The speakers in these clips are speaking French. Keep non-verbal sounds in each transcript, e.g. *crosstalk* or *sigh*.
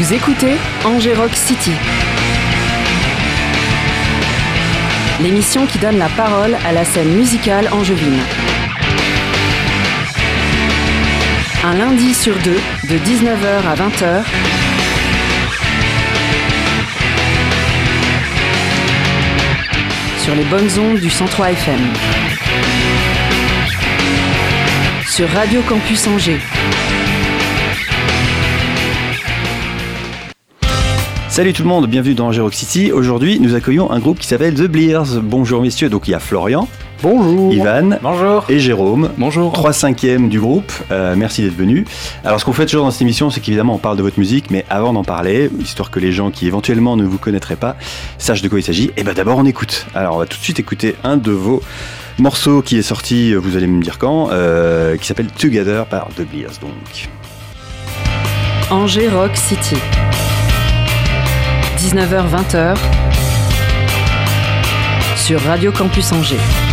Vous écoutez Angers Rock City. L'émission qui donne la parole à la scène musicale angevine. Un lundi sur deux, de 19h à 20h. Sur les bonnes ondes du 103 FM. Sur Radio Campus Angers. Salut tout le monde, bienvenue dans Rock City. Aujourd'hui, nous accueillons un groupe qui s'appelle The Blears. Bonjour messieurs, donc il y a Florian. Bonjour. Ivan. Bonjour. Et Jérôme. Bonjour. 3 cinquièmes du groupe. Euh, merci d'être venus. Alors, ce qu'on fait toujours dans cette émission, c'est qu'évidemment, on parle de votre musique, mais avant d'en parler, histoire que les gens qui éventuellement ne vous connaîtraient pas sachent de quoi il s'agit, et eh ben d'abord, on écoute. Alors, on va tout de suite écouter un de vos morceaux qui est sorti, vous allez me dire quand, euh, qui s'appelle Together par The Blears, donc. Angers Rock City. 19h-20h sur Radio Campus Angers.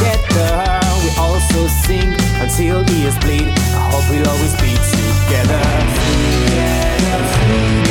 together. We also sing until ears bleed. I hope we'll always be together. Together, together.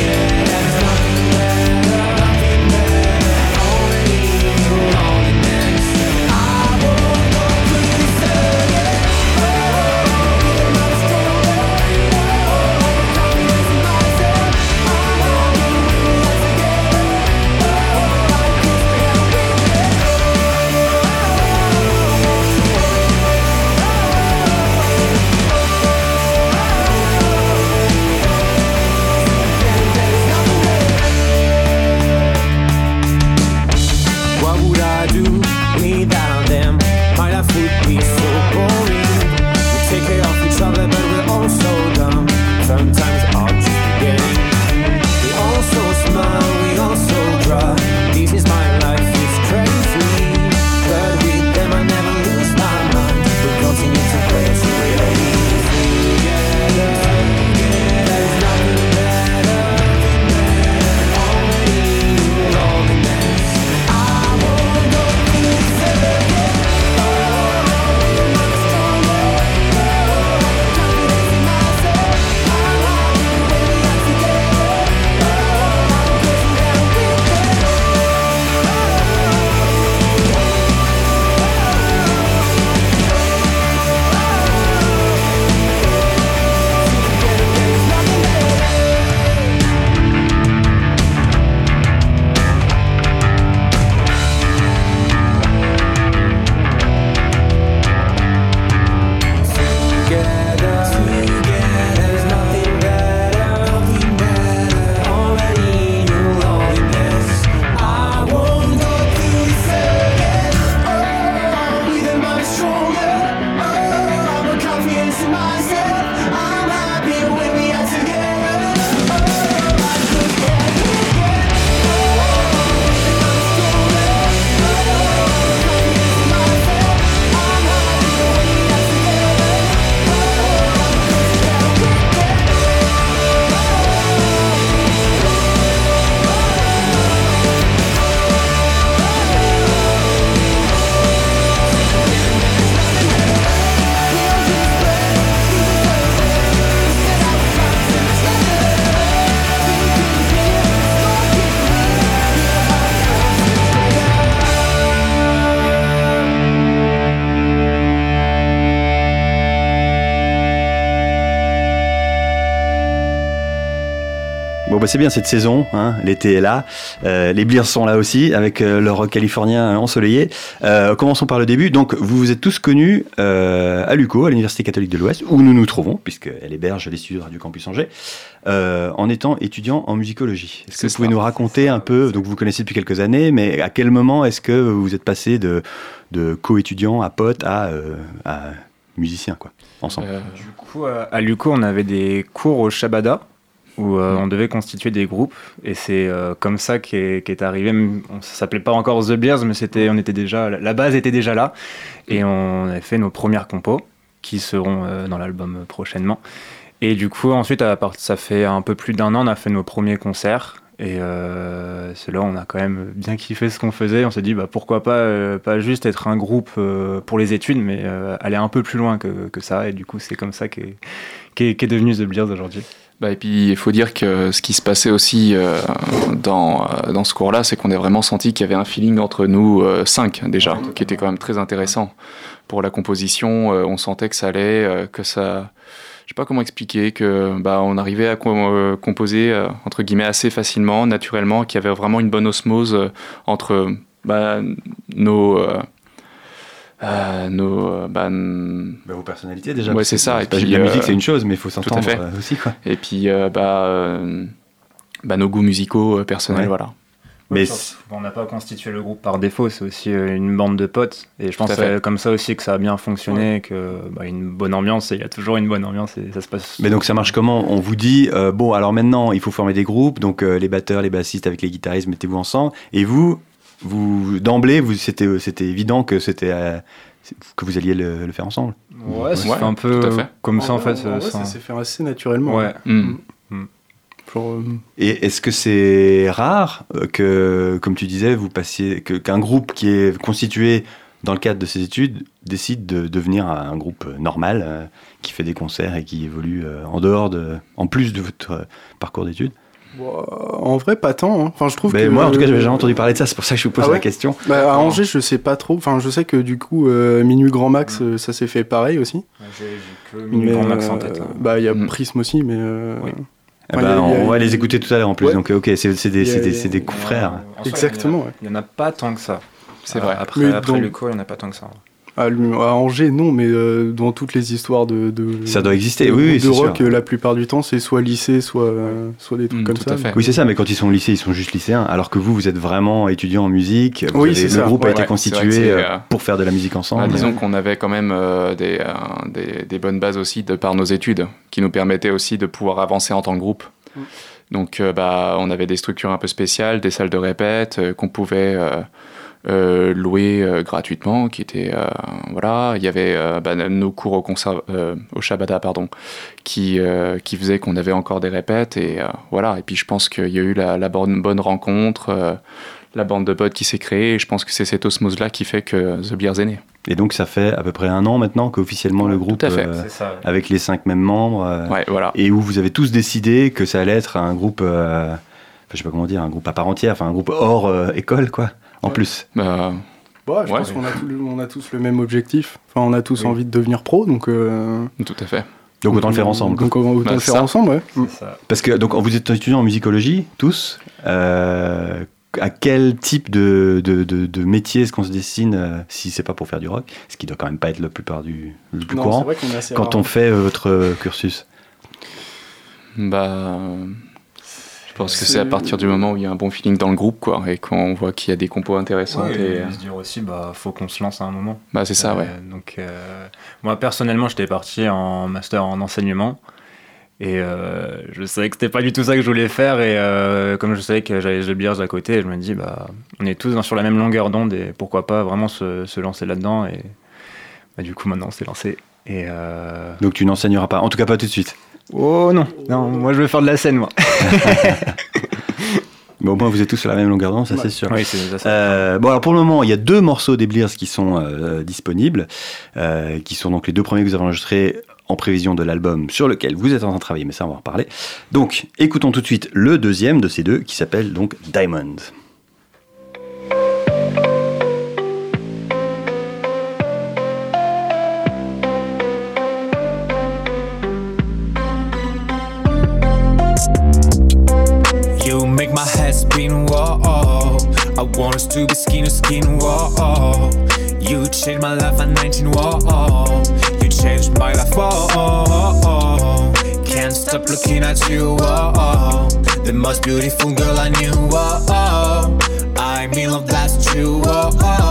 Bah c'est bien cette saison, hein, l'été est là, euh, les Blears sont là aussi avec euh, leur rock californien ensoleillé. Euh, commençons par le début. Donc vous vous êtes tous connus euh, à l'UCO, à l'Université catholique de l'Ouest, où nous nous trouvons, puisqu'elle héberge les studios de Radio Campus Angers, en étant étudiant en musicologie. Est-ce que vous pouvez nous raconter un peu, donc vous connaissez depuis quelques années, mais à quel moment est-ce que vous êtes passé de, de co-étudiant à pote à, à musiciens, quoi, ensemble? Du coup, à Luco, on avait des cours au Shabada où mm. on devait constituer des groupes et c'est comme ça qu'est est arrivé. On, s'appelait pas encore The Beers, mais c'était, on était déjà, la base était déjà là et on avait fait nos premières compos qui seront dans l'album prochainement. Et du coup, ensuite, ça fait un peu plus d'un an, on a fait nos premiers concerts. Et euh, c'est là on a quand même bien kiffé ce qu'on faisait. On s'est dit bah, pourquoi pas, euh, pas juste être un groupe euh, pour les études, mais euh, aller un peu plus loin que, que ça. Et du coup, c'est comme ça qu'est qu devenu The Beers aujourd'hui. Bah, et puis il faut dire que ce qui se passait aussi dans, dans ce cours-là, c'est qu'on a vraiment senti qu'il y avait un feeling entre nous cinq déjà, qui était quand même très intéressant. Pour la composition, on sentait que ça allait, que ça je sais pas comment expliquer que bah, on arrivait à euh, composer euh, entre guillemets assez facilement, naturellement, qu'il y avait vraiment une bonne osmose euh, entre bah, nos nos bah, bah, vos personnalités déjà. Ouais, c'est ça. Et puis, la musique c'est une chose, mais il faut s'entendre aussi quoi. Et puis bah, bah, nos goûts musicaux personnels, voilà. Mais on n'a pas constitué le groupe par défaut, c'est aussi euh, une bande de potes. Et je pense que c'est comme ça aussi que ça a bien fonctionné, que bah, une bonne ambiance, il y a toujours une bonne ambiance et ça se passe. Mais donc ça marche comment? On vous dit, euh, bon, alors maintenant il faut former des groupes, donc euh, les batteurs, les bassistes avec les guitaristes, mettez-vous ensemble. Et vous, vous d'emblée, c'était, c'était évident que c'était que vous alliez le, faire ensemble. Ouais, c'est un peu comme ça en fait. ça s'est fait assez naturellement. Ouais. Mm. Mm. Euh, Et est-ce que c'est rare euh, que, comme tu disais, vous passiez qu'un groupe qui est constitué dans le cadre de ses études décide de devenir un groupe normal euh, qui fait des concerts et qui évolue en dehors de, en plus de votre parcours d'études? En vrai, pas tant. Hein. Enfin, je trouve que, moi, en tout cas, j'avais jamais entendu parler de ça. C'est pour ça que je vous pose ah la question. Bah, à Angers, je sais pas trop. Enfin, je sais que du coup, Minuit Grand Max, ça s'est fait pareil aussi. J'ai que Minuit Grand Max en tête. Hein. Bah, il y a mm. Prisme aussi, mais. Eh ben, on va les écouter tout à l'heure en plus. Donc, ok, c'est des, des, des frères. Exactement. Il n'y en, a pas tant que ça. C'est vrai. Après, après le coup, il n'y en a pas tant que ça. À, Angers, non, mais euh, dans toutes les histoires de, ça doit exister, oui, de rock, sûr. la plupart du temps, c'est soit lycée, soit, euh, soit des trucs mm, comme ça. Oui, c'est ça, mais quand ils sont au lycée, ils sont juste lycéens, alors que vous, vous êtes vraiment étudiant en musique. oui, c'est le groupe a été constitué euh, pour faire de la musique ensemble. Bah, disons qu'on avait quand même des, des, des, bonnes bases aussi de par nos études, qui nous permettaient aussi de pouvoir avancer en tant que groupe. Mm. Donc, bah, on avait des structures un peu spéciales, des salles de répète qu'on pouvait euh, loué euh, gratuitement, qui était euh, voilà, il y avait bah, nos cours au concert, au Shabada pardon, qui qui faisait qu'on avait encore des répètes et voilà. Et puis je pense qu'il y a eu la, la bonne bonne rencontre, la bande de potes qui s'est créée. Et je pense que c'est cette osmose là qui fait que The Beers est né. Et donc ça fait à peu près un an maintenant qu'officiellement le groupe, avec les cinq mêmes membres, voilà. et où vous avez tous décidé que ça allait être un groupe, je sais pas comment dire, un groupe à part entière, enfin un groupe hors école quoi en plus. Bah, bah, je pense qu'on a, *laughs* on a, tous le même objectif. Enfin, on a tous envie de devenir pro, donc. Euh, Tout à fait. Donc autant le faire ensemble. Donc autant le bah, faire ensemble, ouais. Parce que donc vous êtes étudiants en musicologie tous. Euh, à quel type de, de, de, métier est-ce qu'on se destine euh, si c'est pas pour faire du rock Ce qui doit quand même pas être la plupart du le plus courant. quand on fait votre cursus? Bah je pense que c'est à partir du moment où il y a un bon feeling dans le groupe, quoi, et qu'on voit qu'il y a des compos intéressantes. et, et se dire aussi, bah, faut qu'on se lance à un moment. Bah, c'est ça, ouais. Euh, donc, euh, moi, personnellement, j'étais parti en master en enseignement. Et euh, je savais que c'était pas du tout ça que je voulais faire. Et comme je savais que j'avais The Beers à côté, je me dis, bah, on est tous sur la même longueur d'onde et pourquoi pas vraiment se, se lancer là-dedans. Et bah, du coup, maintenant, on s'est lancé. Et Donc, tu n'enseigneras pas, en tout cas pas tout de suite Oh non, non, moi je veux faire de la scène, moi. *laughs* Bon, au moins vous êtes tous sur la même longueur d'onde, ça c'est sûr. Oui, c'est ça. Euh, bon, alors pour le moment, il y a deux morceaux des Blears qui sont euh, disponibles, euh, qui sont donc les deux premiers que vous avez enregistrés en prévision de l'album sur lequel vous êtes en train de travailler, mais ça on va en reparler. Donc, écoutons tout de suite le deuxième de ces deux qui s'appelle donc Diamond. I want us to be skin to skin, whoa. You changed my life at 19, whoa. You changed my life, whoa. Can't stop looking at you, whoa. The most beautiful girl I knew, whoa. I'm in love, that's true, whoa.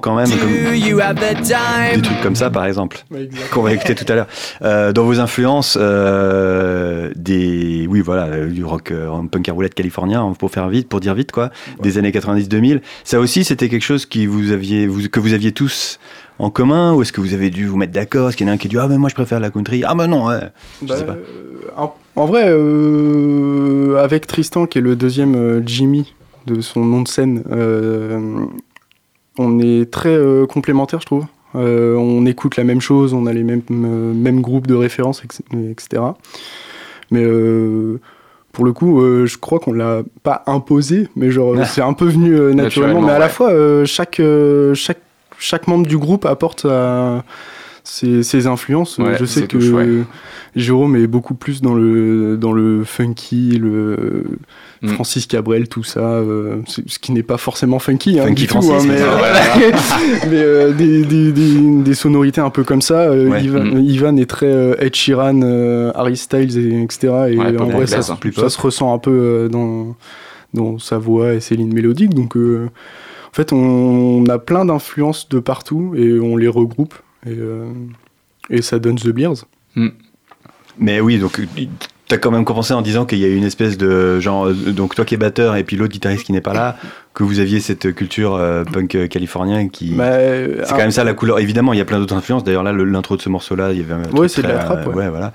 Quand même des trucs comme ça, par exemple, qu'on va écouter tout à l'heure. Euh, dans vos influences, euh, des, oui, voilà, euh, du rock en punk à roulette californien, pour faire vite, pour dire vite, quoi, des années 90-2000. Ça aussi, c'était quelque chose qui vous aviez, vous, que vous aviez tous en commun ou est-ce que vous avez dû vous mettre d'accord? Est-ce qu'il y en a un qui dit Ah, mais moi je préfère la country Ah, ben non, ouais. Bah, en, en, vrai, avec Tristan, qui est le deuxième Jimmy de son nom de scène, on est très euh, complémentaires, je trouve. Euh, on écoute la même chose, on a les mêmes, euh, mêmes groupes de référence, etc. Mais pour le coup, je crois qu'on l'a pas imposé, mais genre c'est un peu venu naturellement. Mais à la fois, chaque, chaque, chaque membre du groupe apporte ses, influences. je sais que Jérôme est beaucoup plus dans le, dans le funky, le mm. Francis Cabrel, tout ça, euh, ce qui n'est pas forcément funky, hein, funky tout, hein, mais, mais euh, *laughs* des, des, des, sonorités un peu comme ça. Euh, mm. Ivan, est très Ed Sheeran, Harry Styles, etc. Et en vrai, ça, ça, se ressent un peu dans, dans sa voix et ses lignes mélodiques. Donc, en fait, on, a plein d'influences de partout et on les regroupe. Et, et ça donne The Beers. Mm. Mais oui, donc tu as quand même commencé en disant qu'il y a une espèce de genre, euh, donc toi qui es batteur et puis l'autre guitariste qui n'est pas là, que vous aviez cette culture euh, punk euh, californien qui. Bah, c'est quand même ça la couleur. Évidemment, il y a plein d'autres influences. D'ailleurs, là, l'intro de ce morceau-là, il y avait un. Ouais, c'est de la trappe. ouais. voilà.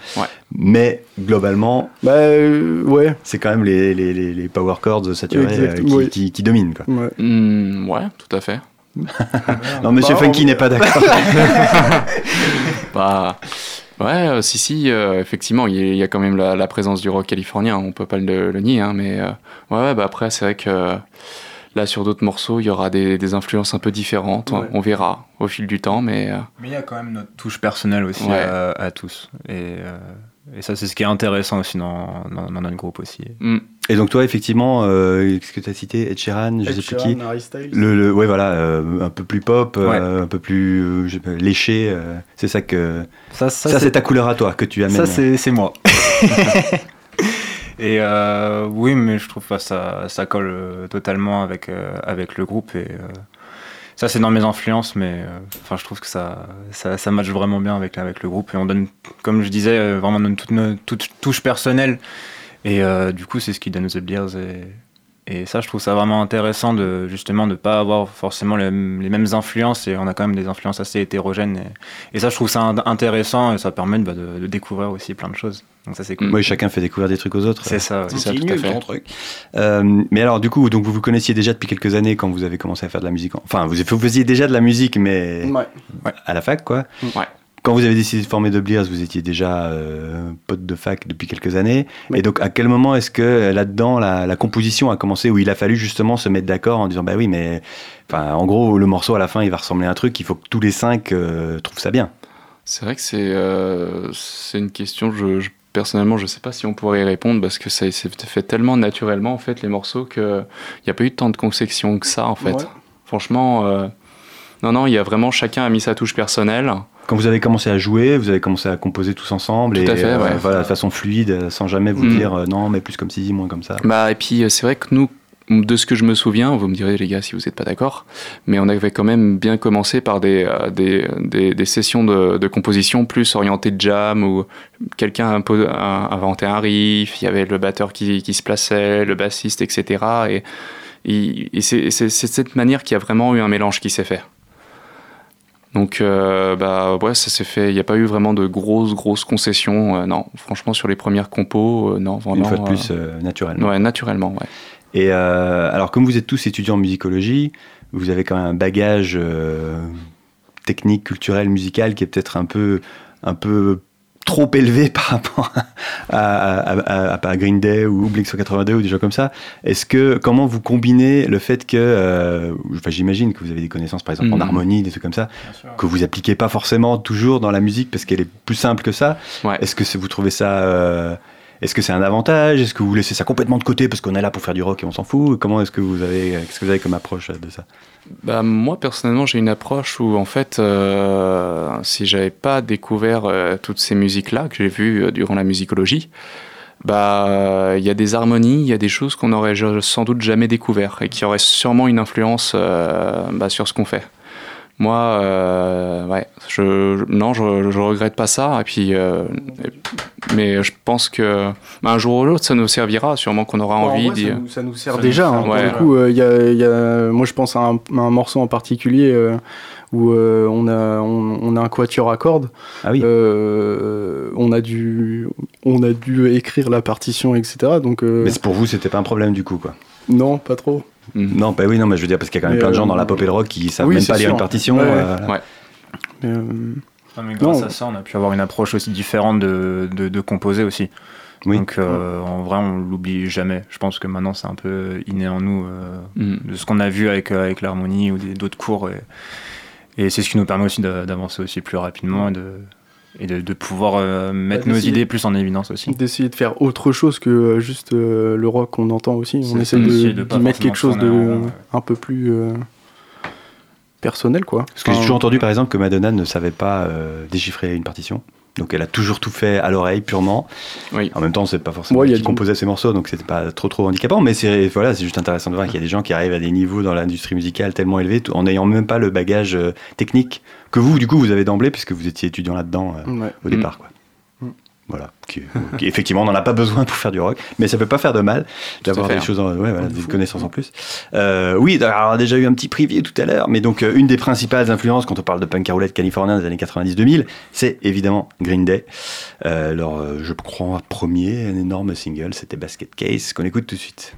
Mais globalement. Bah, ouais. C'est quand même les, les, les, power chords saturés qui, qui, dominent. Quoi. Ouais. Mmh, ouais, tout à fait. Non, Monsieur bah, Funky n'est pas d'accord. *laughs* bah. Ouais, euh, si, si, euh, effectivement, il y, a quand même la, présence du rock californien, on peut pas le, nier, hein, mais euh, ouais, bah après, c'est vrai que là, sur d'autres morceaux, il y aura des, influences un peu différentes, on, verra au fil du temps, mais. Mais il y a quand même notre touche personnelle aussi à, tous, et, et ça, c'est ce qui est intéressant aussi dans, dans, notre groupe aussi. Mm. Et donc toi, effectivement, euh, ce que tu as cité, Ed Sheeran, je sais plus qui. Le, le, ouais, voilà, euh, un peu plus pop, euh, un peu plus euh, léché. c'est ça que. Ça, ça, c'est ta couleur à toi que tu amènes. Ça, c'est moi. *laughs* et oui, mais je trouve que ça, ça colle totalement avec, avec le groupe. Et ça, c'est dans mes influences, mais enfin, je trouve que ça, ça, ça matche vraiment bien avec, avec le groupe. Et on donne, comme je disais, vraiment toute, notre, toute touche personnelle. Et euh, du coup, c'est ce qui donne The Beers. Et, et, ça, je trouve ça vraiment intéressant de justement ne pas avoir forcément les, mêmes influences. Et on a quand même des influences assez hétérogènes. Et, ça, je trouve ça intéressant et ça permet bah, de, découvrir aussi plein de choses. Donc ça, c'est cool. Oui, chacun fait découvrir des trucs aux autres. C'est ça, c'est ça, tout à fait. Truc. Euh, mais alors, du coup, donc vous vous connaissiez déjà depuis quelques années quand vous avez commencé à faire de la musique. Enfin, vous, vous faisiez déjà de la musique, mais à la fac, quoi. Ouais. Quand vous avez décidé de former The Blears, vous étiez déjà euh, pote de fac depuis quelques années. Et donc, à quel moment est-ce que euh, là-dedans, la, composition a commencé où il a fallu justement se mettre d'accord en disant, bah oui, mais enfin, en gros, le morceau à la fin, il va ressembler à un truc, il faut que tous les cinq euh, trouvent ça bien. C'est vrai que c'est c'est une question, je, personnellement, je sais pas si on pourrait y répondre parce que ça s'est fait tellement naturellement, en fait, les morceaux, qu'il n'y a pas eu tant de conception que ça, en fait. Franchement, non, non, il y a vraiment, chacun a mis sa touche personnelle. Quand vous avez commencé à jouer, vous avez commencé à composer tous ensemble et euh, voilà, de façon fluide, sans jamais vous mm. dire euh, non, mais plus comme ci, moins comme ça. Bah et puis euh, c'est vrai que nous, de ce que je me souviens, vous me direz les gars si vous n'êtes pas d'accord, mais on avait quand même bien commencé par des, des, des, sessions de, de, composition plus orientées de jam où quelqu'un a inventé un riff, il y avait le batteur qui, qui se plaçait, le bassiste, etc. Et, et c'est cette manière qui a vraiment eu un mélange qui s'est fait. Donc, euh, bah ouais, ça s'est fait. Il n'y a pas eu vraiment de grosses, grosses concessions. Euh, non, franchement, sur les premières compos, euh, non, vraiment. Une fois de plus, naturellement. Ouais, naturellement, ouais. Et alors, comme vous êtes tous étudiants en musicologie, vous avez quand même un bagage technique, culturel, musical qui est peut-être un peu un peu trop élevé *laughs* par rapport à, à, à, Green Day ou Blink 182 ou des gens comme ça. Est-ce que comment vous combinez le fait que, euh, enfin, j'imagine que vous avez des connaissances par exemple en mhm. harmonie, des trucs comme ça, que vous appliquez pas forcément toujours dans la musique parce qu'elle est plus simple que ça. Est-ce que vous trouvez ça euh, est-ce que c'est un avantage? Est-ce que vous laissez ça complètement de côté parce qu'on est là pour faire du rock et on s'en fout? Comment est-ce que vous avez, qu'est-ce que vous avez comme approche de ça? Bah, moi personnellement j'ai une approche où en fait euh, si j'avais pas découvert euh, toutes ces musiques là que j'ai vues euh, durant la musicologie, bah il y a des harmonies, il y a des choses qu'on aurait sans doute jamais découvert et qui auraient sûrement une influence bah, sur ce qu'on fait. Moi, euh, ouais, je, non, je, je, regrette pas ça. Et puis, euh, mais je pense que bah, un jour ou l'autre, ça nous servira. Sûrement qu'on aura envie. ça, nous, sert déjà. Hein, ouais. coup, il y, a, y, a, moi, je pense à un, un morceau en particulier euh, où on a, on, on, a un quatuor à cordes. Ah oui. on a dû, on a dû écrire la partition, etc. Donc. mais pour vous, c'était pas un problème du coup, quoi. Non, pas trop. Mhm. Non, bah oui, non, mais je veux dire, parce qu'il y a quand même plein de gens dans la euh, pop et le rock qui savent même pas lire une partition. Ouais. Euh, euh, mais, grâce à ça, on a pu avoir une approche aussi différente de, de, composer aussi. Donc en vrai, on l'oublie jamais. Je pense que maintenant, c'est un peu inné en nous mhm. de ce qu'on a vu avec, avec l'harmonie ou d'autres cours. Et, et c'est ce qui nous permet aussi d'avancer aussi plus rapidement et de, et de, pouvoir euh, mettre nos idées plus en évidence aussi. D'essayer de faire autre chose que euh, juste euh, le rock qu'on entend aussi. On essaie de, de, mettre quelque chose de un peu plus personnel quoi. Parce que j'ai toujours entendu par exemple que Madonna ne savait pas déchiffrer une partition. Donc elle a toujours tout fait à l'oreille purement. Oui. En même temps, c'est pas forcément ouais, qui composait ses morceaux, donc c'était pas trop trop handicapant. Mais c'est voilà, c'est juste intéressant de voir qu'il y a des gens qui arrivent à des niveaux dans l'industrie musicale tellement élevés, en n'ayant même pas le bagage technique que vous, du coup, vous avez d'emblée, puisque vous étiez étudiant là-dedans euh, au départ. Quoi. Mm. Voilà, qui, effectivement, on n'en a pas besoin pour faire du rock, mais ça peut pas faire de mal d'avoir des choses, ouais, voilà, des connaissances en plus. Euh, oui, alors, on a déjà eu un petit preview tout à l'heure, mais donc euh, une des principales influences quand on parle de punk roulette californien des années 90-2000, c'est évidemment Green Day. alors, je crois premier, un énorme single, c'était Basket Case, qu'on écoute tout de suite.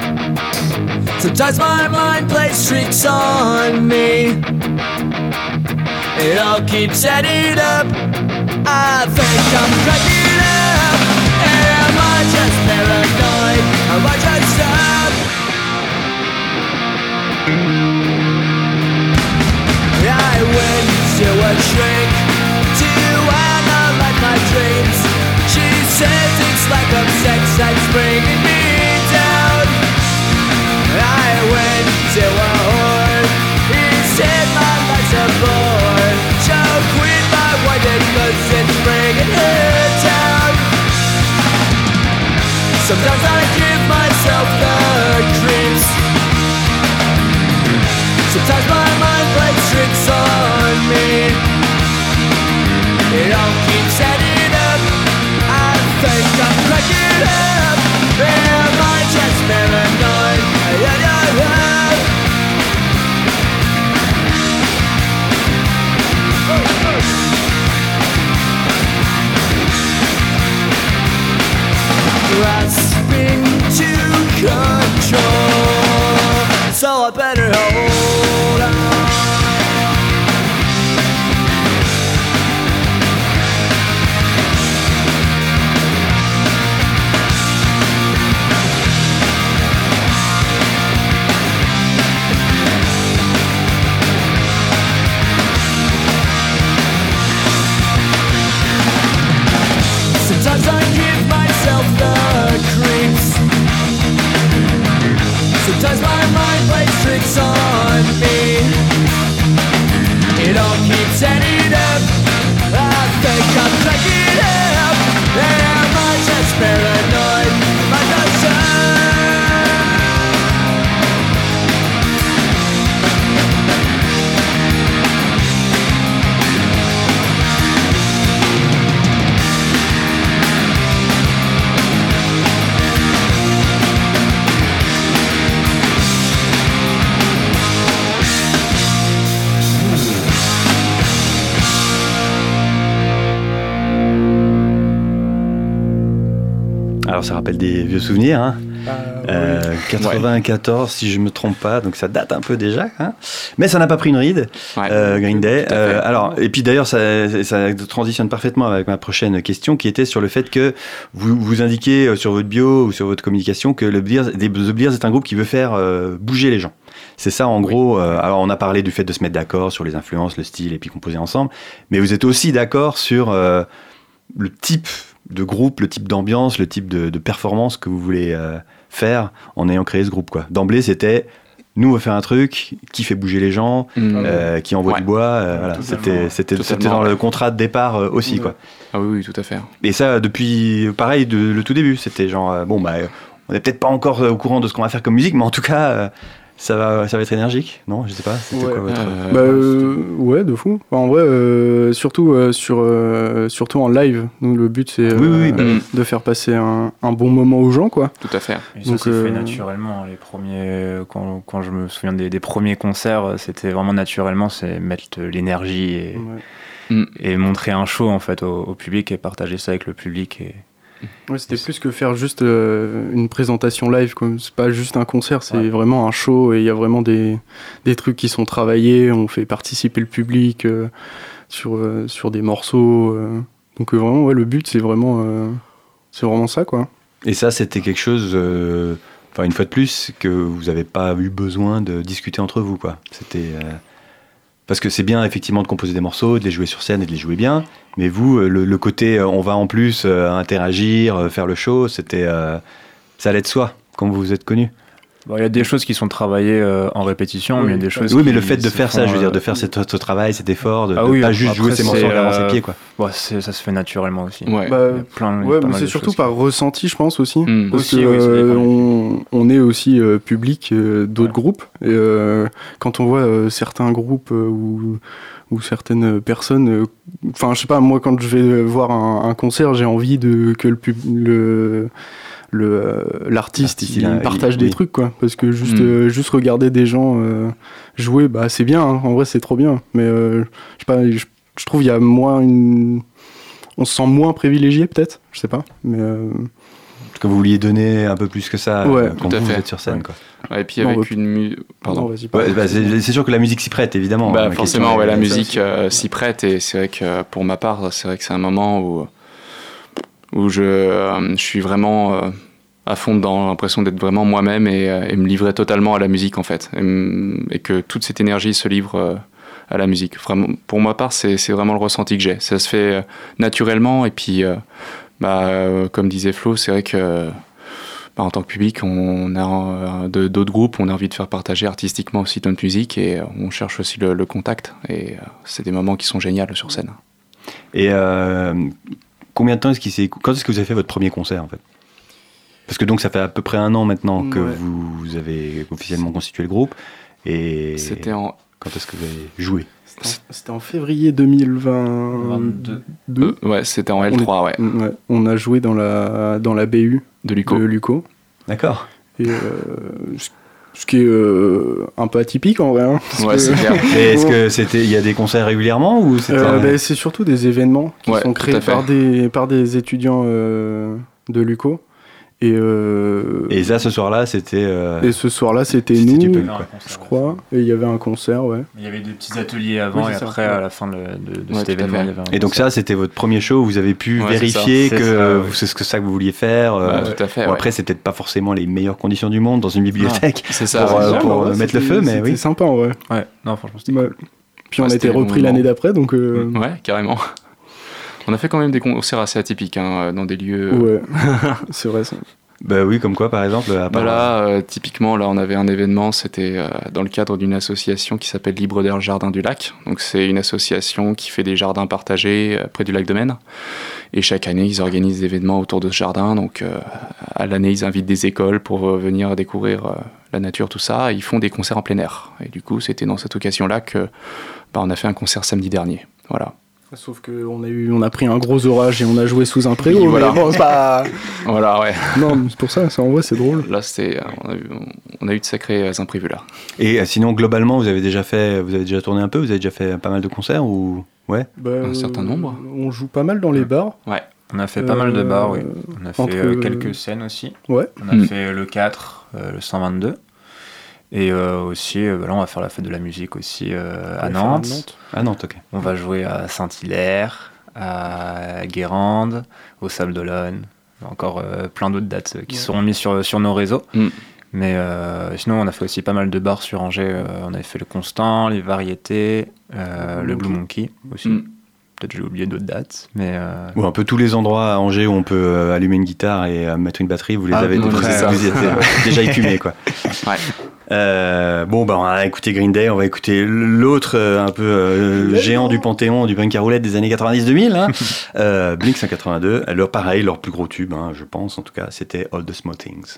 Sometimes my mind plays tricks on me. It all keeps adding up. I think I'm cracking up. Am I just paranoid? Am I just up? I went to a shrink to analyze my dreams. She says it's like a sex that's bringing me went to a said my life's a So quit my her down Sometimes I give myself the creeps. Sometimes my mind plays tricks on me. It all keeps adding up. I think I'm cracking up know a better home. Alors ça rappelle des vieux souvenirs. Hein. Ah, Euh, 94 si je me trompe pas, donc ça date un peu déjà. Hein. Mais ça n'a pas pris une ride. Ouais. Euh, Green Day. Euh, alors, et puis d'ailleurs, ça, ça transitionne parfaitement avec ma prochaine question, qui était sur le fait que vous vous indiquez sur votre bio ou sur votre communication que le Beers, The Beers est un groupe qui veut faire euh, bouger les gens. C'est ça, en gros. euh, alors, on a parlé du fait de se mettre d'accord sur les influences, le style, et puis composer ensemble. Mais vous êtes aussi d'accord sur euh, le type de groupe, le type d'ambiance, le type de, de performance que vous voulez euh, faire en ayant créé ce groupe. quoi. D'emblée, c'était nous, on va faire un truc qui fait bouger les gens, Mm. euh, qui envoie Ouais. du bois. euh, voilà. C'était c'était dans le contrat de départ euh, aussi quoi. Ah oui, oui, tout à fait. Et ça depuis pareil de, le tout début, c'était genre euh, bon bah on n'est peut-être pas encore au courant de ce qu'on va faire comme musique, mais en tout cas euh, ça va ça va être énergique, non? Je sais pas. C'était Ouais. quoi votre Euh, Bah, euh, ouais, de fou. En vrai, euh, surtout, euh, sur, euh, surtout en live. Donc, le but, c'est Oui, oui, oui, bah oui. de faire passer un, un bon moment aux gens, quoi. Tout à fait. Et ça Donc, s'est euh, fait naturellement. Les premiers, quand, quand je me souviens des, des premiers concerts, c'était vraiment naturellement, c'est mettre de l'énergie et, et montrer un show en fait au, au public et partager ça avec le public. Et... Ouais, c'était plus que faire juste euh, une présentation live, quoi. C'est pas juste un concert, c'est Ouais. vraiment un show et il y a vraiment des, des trucs qui sont travaillés. On fait participer le public euh, sur, euh, sur des morceaux. Donc, vraiment, ouais, le but, c'est vraiment, c'est vraiment ça, quoi. Et ça c'était quelque chose, enfin une fois de plus que vous n'avez pas eu besoin de discuter entre vous quoi. C'était parce que c'est bien effectivement de composer des morceaux, de les jouer sur scène et de les jouer bien, mais vous euh, le, côté euh, on va en plus euh, interagir, faire le show, c'était ça allait de soi quand vous vous êtes connus. Bon, il y a des choses qui sont travaillées euh, en répétition, Oui, mais il y a des choses. Oui, mais le fait de faire ça, je veux dire, euh, de faire cet- ce travail, cet effort, de, Ah de pas juste après, jouer ses morceaux regardant ses euh, pieds quoi. ça se fait naturellement aussi. Ouais. Bah, Il y a plein, Ouais, mais c'est surtout par ressenti, je pense aussi. Mm. Parce Aussi, que oui, euh, on, on est aussi euh, public euh, d'autres Ouais. groupes. Et euh, quand on voit euh, certains groupes euh, ou, ou certaines personnes, euh, enfin, je sais pas, moi, quand je vais voir un, un concert, j'ai envie de que le pub, le le, euh, l'artiste il, partage il- des oui. trucs quoi parce que juste Mm. euh, juste regarder des gens euh, jouer bah c'est bien hein. en vrai c'est trop bien mais euh, je sais pas je, je trouve il y a moins une on se sent moins privilégié peut-être je sais pas mais euh, que vous vouliez donner un peu plus que ça Ouais, quand tout à vous, fait. êtes sur scène Ouais. quoi. Ouais, et puis avec une mu- Pardon. bah, c'est sûr que la musique s'y prête évidemment. Bah, forcément, la musique s'y prête et c'est vrai que pour ma part, c'est vrai que c'est un moment où, où je, euh, je suis vraiment euh, à fond dedans, l'impression d'être vraiment moi-même et, euh, et me livrer totalement à la musique en fait. Et, m- et que toute cette énergie se livre à la musique. Vraiment, pour ma part, c'est vraiment le ressenti que j'ai. Ça se fait naturellement et puis, bah, comme disait Flo, c'est vrai que. bah, en tant que public, on a d'autres groupes, on a envie de faire partager artistiquement aussi notre musique et on cherche aussi le, contact. Et c'est des moments qui sont géniaux sur scène. Et combien de temps est-ce qu'il s'est quand est-ce que vous avez fait votre premier concert en fait? Parce que donc ça fait à peu près un an maintenant que Ouais. vous avez officiellement constitué le groupe. Et C'était en. quand est-ce que vous avez joué? C'était en- en février 2022. Deux. euh, ouais, c'était en On L3, ouais, Ouais, on a joué dans la, dans la BU de Luco. de Luco. D'accord. Et, euh, ce- qui est euh, un peu atypique en vrai. hein, Ouais, que- c'est clair. *laughs* Est-ce que c'était il y a des concerts régulièrement ou c'était Euh, ben, c'est surtout des événements qui Ouais, sont créés par des, par des étudiants euh, de Luco. Et, euh, Et ça ce soir-là c'était euh, et ce soir-là, c'était c'était nous, quoi. concert, je crois. Et il y avait un concert, ouais. Il y avait des petits ateliers avant Oui, et ça. après, à la fin de, de- de Ouais, cet événement. fait. il y avait un Et donc ça c'était votre premier show, vous avez pu Ouais, vérifier que C'est ce que ça que vous vouliez faire. euh, Ouais, tout à fait. bon, ouais. Après c'est peut-être pas forcément les meilleures conditions du monde dans une bibliothèque. Ça. pour, ouais. euh, Ouais, pour, vrai, mettre le c'était- feu, mais C'était oui. sympa en vrai. Ouais, non, franchement, c'était Ouais. Puis on Ouais, a été c'était repris l'année d'après, donc. euh, Ouais, carrément. On a fait quand même des concerts assez atypiques hein, dans des lieux. ouais. *laughs* c'est vrai ça. Bah oui, comme quoi par exemple à Bah part- là, euh, typiquement, là, on avait un événement, c'était euh, dans le cadre d'une association qui s'appelle Libre d'air Jardin du Lac. Donc, c'est une association qui fait des jardins partagés euh, près du lac de Maine. Et chaque année, ils organisent des événements autour de ce jardin. Donc, euh, à l'année, ils invitent des écoles pour euh, venir découvrir euh, la nature, tout ça. Et ils font des concerts en plein air. Et du coup, c'était dans cette occasion-là que bah, on a fait un concert samedi dernier. Voilà. Sauf qu'on a, eu, on a pris un gros orage et on a joué sous un préau. Oui, voilà. bon, c'est pas. *laughs* Voilà, ouais. non, mais c'est pour ça, c'est- en vrai, c'est drôle. Là, c'était, euh, on, a eu, on a eu de sacrés euh, imprévus là. Et euh, sinon, globalement, vous avez déjà fait, vous avez déjà tourné un peu, vous avez déjà fait pas mal de concerts ou ouais? Bah, Un certain nombre. On joue pas mal dans les bars. Ouais. On a fait pas mal de bars, oui. Euh, On a fait entre- euh, quelques scènes aussi. Ouais. On a Mm. fait le 4, euh, le 122. Et euh, aussi, euh, bah là, on va faire la fête de la musique aussi euh, à faire Nantes. Ah Nantes, ok. On va jouer à Saint-Hilaire, à Guérande, au Sable d'Olonne. Encore euh, plein d'autres dates qui Ouais. seront mises sur, sur nos réseaux. Mm. Mais euh, sinon, on a fait aussi pas mal de bars sur Angers. Euh, on avait fait le Constant, les Variétés, euh, le Blue Monkey aussi. Mm. Peut-être j'ai oublié d'autres dates. Mais euh, Ou un peu tous les endroits à Angers où on peut euh, allumer une guitare et euh, mettre une batterie, vous les Ah, avez non, vous, c'est vous ça. y êtes euh, *laughs* déjà écumés quoi. Ouais. Euh, bon bah on a écouté Green Day, on va écouter l'autre euh, un peu euh, géant du panthéon du punk à roulette des années 90-2000, hein, *laughs* Blink 182. Alors pareil, leur plus gros tube, hein, je pense en tout cas, c'était All the Small Things.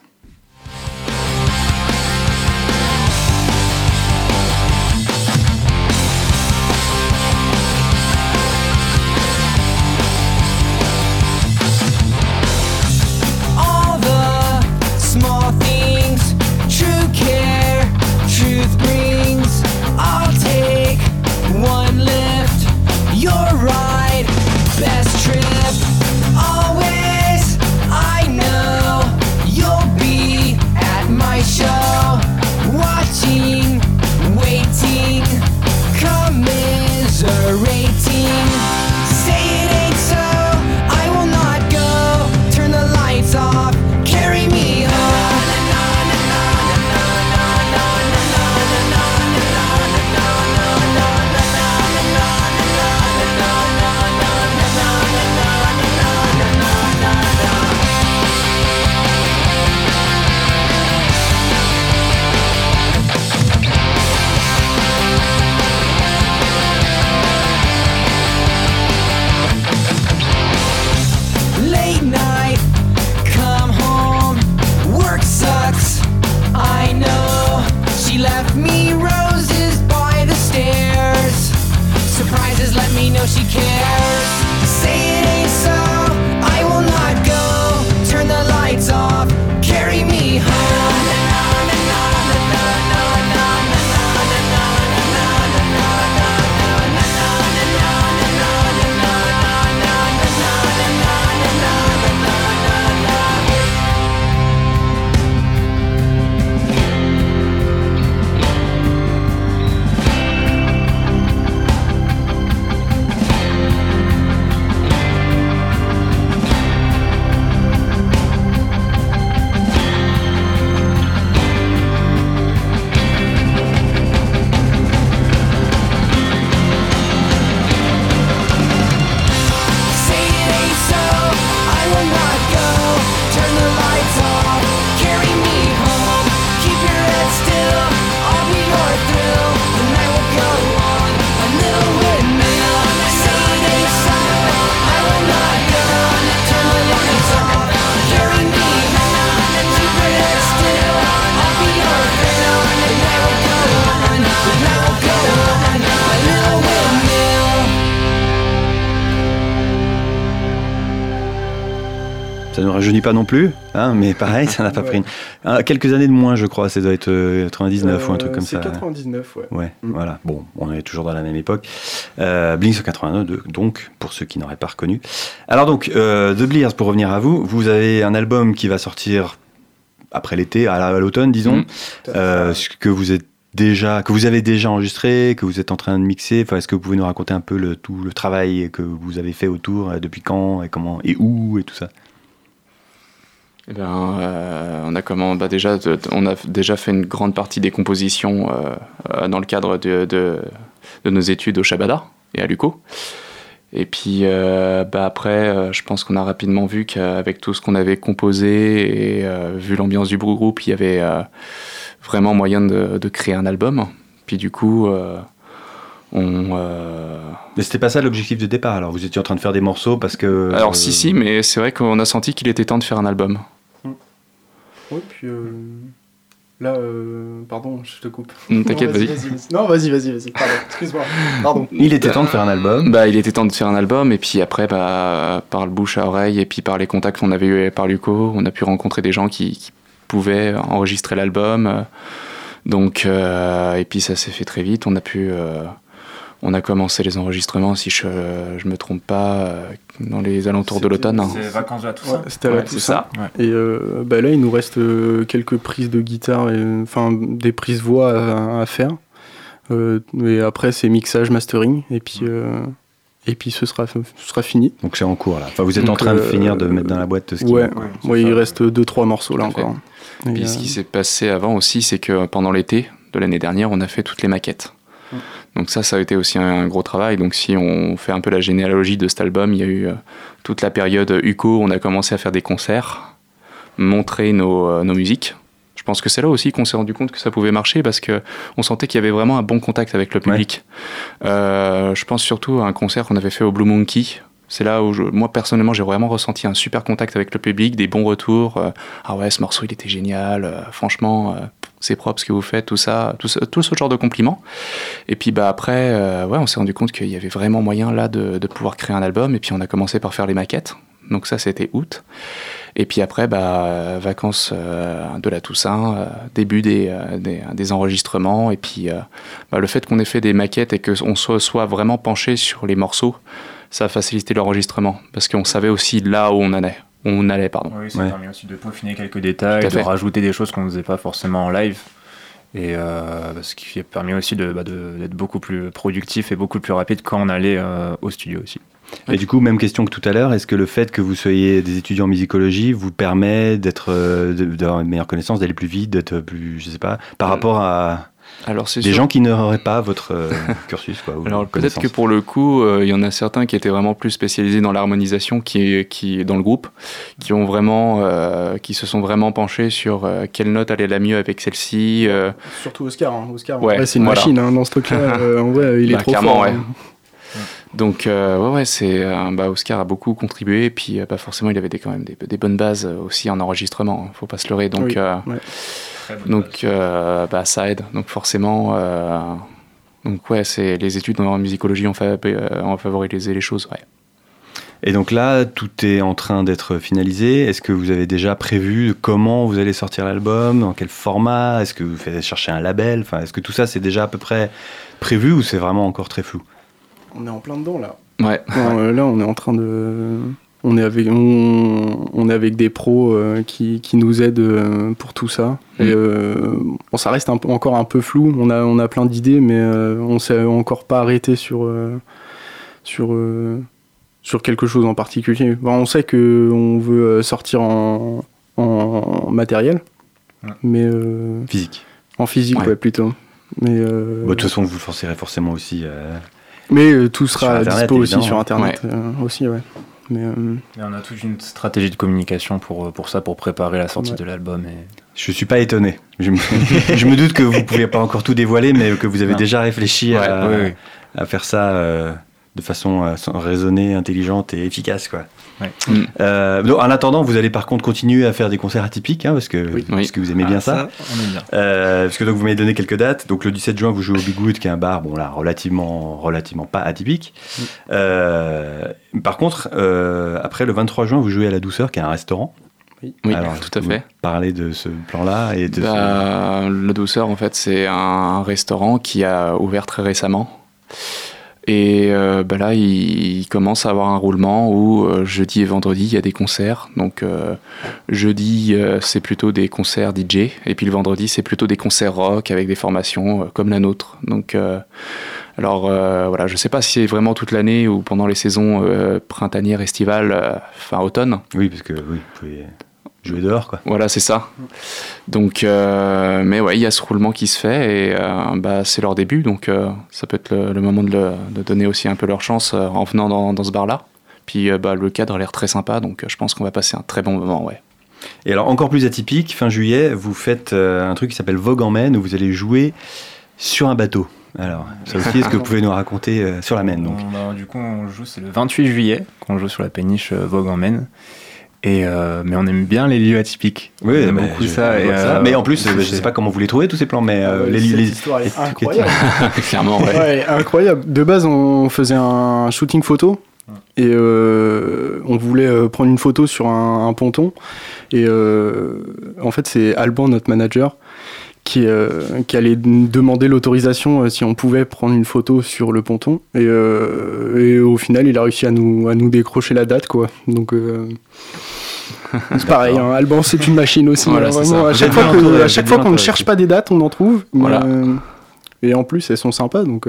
Ça ne rajeunit pas non plus, hein, mais *laughs* pareil, ça n'a pas Ouais. pris une- ah, quelques années de moins, je crois. Ça doit être euh, 99 ou un truc Euh, comme ça. C'est 99, ouais. Ouais, Mm. voilà. Bon, on est toujours dans la même époque. Euh, Blink 182, donc, pour ceux qui n'auraient pas reconnu. Alors donc, euh, The Blears, pour revenir à vous, vous avez un album qui va sortir après l'été, à la- à l'automne, disons, Mm. euh, ce que vous êtes déjà, que vous avez déjà enregistré, que vous êtes en train de mixer. Enfin, est-ce que vous pouvez nous raconter un peu le tout le travail que vous avez fait autour, euh, depuis quand et comment et où et tout ça? On a déjà fait une grande partie des compositions euh, euh, dans le cadre de, nos études au Shabada et à Luco. Et puis euh, bah après, je pense qu'on a rapidement vu qu'avec tout ce qu'on avait composé et vu l'ambiance du groupe, il y avait vraiment moyen de, de créer un album. Puis du coup, on, euh, Mais c'était pas ça l'objectif de départ. Alors, vous étiez en train de faire des morceaux parce que. alors euh, si si, mais c'est vrai qu'on a senti qu'il était temps de faire un album. Ouais, puis euh, là, euh, pardon, je te coupe. T'inquiète, vas-y. Non, vas-y, vas-y, vas-y. Pardon, excuse-moi. Pardon. Il était temps de faire un album. Bah, il était temps de faire un album, et puis après, bah, par le bouche à oreille, et puis par les contacts qu'on avait eu par Luco, on a pu rencontrer des gens qui, qui pouvaient enregistrer l'album. Donc, euh, et puis ça s'est fait très vite. On a pu, euh, On a commencé les enregistrements, si je ne me trompe pas, euh, dans les alentours de l'automne. hein. C'est vacances. Ouais, C'était à la Ouais, c'est Toussaint. ça. Et euh, bah là, il nous reste euh, quelques prises de guitare, et, enfin des prises voix à, à faire. Euh, et après, c'est mixage, mastering, et puis euh, et puis ce sera ce sera fini. Donc c'est en cours là. Enfin, vous êtes en train de finir de mettre dans la boîte ce qui. Ouais, ouais, ça. il reste deux trois morceaux là Tout encore. Et, Puis euh, ce qui s'est passé avant aussi, c'est que pendant l'été de l'année dernière, on a fait toutes les maquettes. Donc ça, ça a été aussi un gros travail. Donc si on fait un peu la généalogie de cet album, il y a eu euh, toute la période UCO, on a commencé à faire des concerts, montrer nos, euh, nos musiques. Je pense que c'est là aussi qu'on s'est rendu compte que ça pouvait marcher parce que on sentait qu'il y avait vraiment un bon contact avec le public. Euh, je pense surtout à un concert qu'on avait fait au Blue Monkey. C'est là où je- moi personnellement j'ai vraiment ressenti un super contact avec le public, des bons retours. euh, ah ouais, ce morceau il était génial, euh, franchement, c'est propre ce que vous faites, tout ça, tout ce, genre de compliments. Et puis bah après, euh, ouais, on s'est rendu compte qu'il y avait vraiment moyen là de, pouvoir créer un album. Et puis on a commencé par faire les maquettes. Donc ça c'était août. Et puis après, bah, vacances euh, de la Toussaint, euh, début des, enregistrements. Et puis bah, le fait qu'on ait fait des maquettes et qu'on soit, soit vraiment penché sur les morceaux, ça a facilité l'enregistrement. Parce qu'on savait aussi là où on allait. On allait pardon. Oui, ça Ouais. permet aussi de peaufiner quelques détails, de fait. rajouter des choses qu'on ne faisait pas forcément en live. Et euh, ce qui a permis aussi de, bah, de- d'être beaucoup plus productif et beaucoup plus rapide quand on allait euh, au studio aussi. Et du coup, même question que tout à l'heure, est-ce que le fait que vous soyez des étudiants en musicologie vous permet d'être, euh, de- d'avoir une meilleure connaissance, d'aller plus vite, d'être plus, je sais pas, par Euh, rapport à Alors c'est des sûr. gens qui n'auraient pas votre euh, *laughs* cursus quoi, Alors peut-être que pour le coup, euh, il y en a certains qui étaient vraiment plus spécialisés dans l'harmonisation, qui, qui dans le groupe, qui ont vraiment, euh, qui se sont vraiment penchés sur euh, quelle note allait la mieux avec celle-ci. euh, Surtout Oscar. hein. Oscar, Ouais, vrai, c'est une voilà. machine hein, dans ce truc-là. *laughs* euh, en vrai, il est Bah, trop fort. ouais. hein. Donc euh, ouais, ouais, c'est euh, bah, Oscar a beaucoup contribué, et puis euh, bah, forcément il avait des, quand même des, des bonnes bases aussi en enregistrement. hein, Faut pas se leurrer. Donc Oui, euh, ouais. Donc euh, bah, ça aide. Donc forcément. euh, donc ouais, c'est les études en musicologie ont, fa- euh, ont favorisé les choses. Ouais. Et donc là, tout est en train d'être finalisé. Est-ce que vous avez déjà prévu comment vous allez sortir l'album, dans quel format? Est-ce que vous faites chercher un label? Enfin, est-ce que tout ça c'est déjà à peu près prévu ou c'est vraiment encore très flou? On est en plein dedans là. Ouais. Euh, là, on est en train de. On est avec, on, on est avec des pros euh, qui, qui nous aident euh, pour tout ça. Mm. Et euh, bon, ça reste un encore un peu flou. On a, on a plein d'idées, mais euh, on s'est encore pas arrêté sur, euh, sur, euh, sur quelque chose en particulier. Bon, on sait que on veut sortir en, en matériel, Ouais. mais euh, Physique. en physique, Ouais. ouais, plutôt. Mais, euh, Bon, de toute façon, vous le forcerez forcément aussi. euh, mais euh, tout sera dispo aussi sur Internet euh, aussi, ouais. Mais, euh, Et on a toute une stratégie de communication pour, pour ça, pour préparer la sortie Ouais. de l'album. Et... Je suis pas étonné. Je me, *laughs* je me doute que vous pouvez pas encore tout dévoiler, mais que vous avez Non. déjà réfléchi à, Ouais, ouais, ouais. à faire ça euh, de façon euh, raisonnée, intelligente et efficace, quoi. Ouais. Mm. Euh, donc, en attendant, vous allez par contre continuer à faire des concerts atypiques, hein, parce que Oui. parce que vous aimez bien Ah, ça. On est bien. Euh, parce que donc vous m'avez donné quelques dates. Donc le 17 juin, vous jouez au Big Wood, qui est un bar, bon là, relativement, relativement pas atypique. Mm. Euh, par contre, euh, après le 23 juin, vous jouez à la Douceur, qui est un restaurant. Oui, Alors, tout à vous fait. Parlez de ce plan-là et de. ce- Bah, Le Douceur, en fait, c'est un restaurant qui a ouvert très récemment. Et euh, bah là, il, commence à avoir un roulement où euh, jeudi et vendredi, il y a des concerts. Donc, euh, jeudi, c'est plutôt des concerts DJ. Et puis le vendredi, c'est plutôt des concerts rock avec des formations comme la nôtre. Donc, alors voilà, je sais pas si c'est vraiment toute l'année ou pendant les saisons printanières, estivales, fin automne. Oui, parce que oui, jouer dehors, quoi. Voilà, c'est ça. Donc, euh, mais ouais, il y a ce roulement qui se fait et euh, bah, c'est leur début, donc euh, ça peut être le, le moment de, le- de donner aussi un peu leur chance euh, en venant dans, dans ce bar-là. Puis euh, bah, le cadre a l'air très sympa, donc euh, je pense qu'on va passer un très bon moment, ouais. Et alors encore plus atypique, fin juillet, vous faites euh, un truc qui s'appelle Vogue en Maine, où vous allez jouer sur un bateau. Alors, ça aussi, est-ce que vous pouvez nous raconter euh, sur la Maine donc? Bah, du coup, on joue, c'est le 28 juillet qu'on joue sur la péniche euh, Vogue en Maine. Et, euh, mais on aime bien les lieux atypiques. on aime beaucoup je- ça. je et, ça. euh, Mais en plus, euh, je fait- sais pas comment vous les trouvez tous ces plans, mais euh, les, histoire est *laughs* les- incroyable. *laughs* Clairement, ouais. Ouais, incroyable. De base, on faisait un shooting photo et euh, on voulait prendre une photo sur un, un ponton. Et euh, en fait, c'est Alban, notre manager, qui, euh, qui allait demander l'autorisation euh, si on pouvait prendre une photo sur le ponton. Et, euh, et au final, il a réussi à nous, à nous décrocher la date, quoi. Donc. *laughs* c'est pareil, hein, Alban c'est une machine aussi. Voilà, hein, vraiment, à chaque fois que- à chaque fois qu'on ne cherche pas des dates, on en trouve. Voilà. et en plus, elles sont sympas, donc.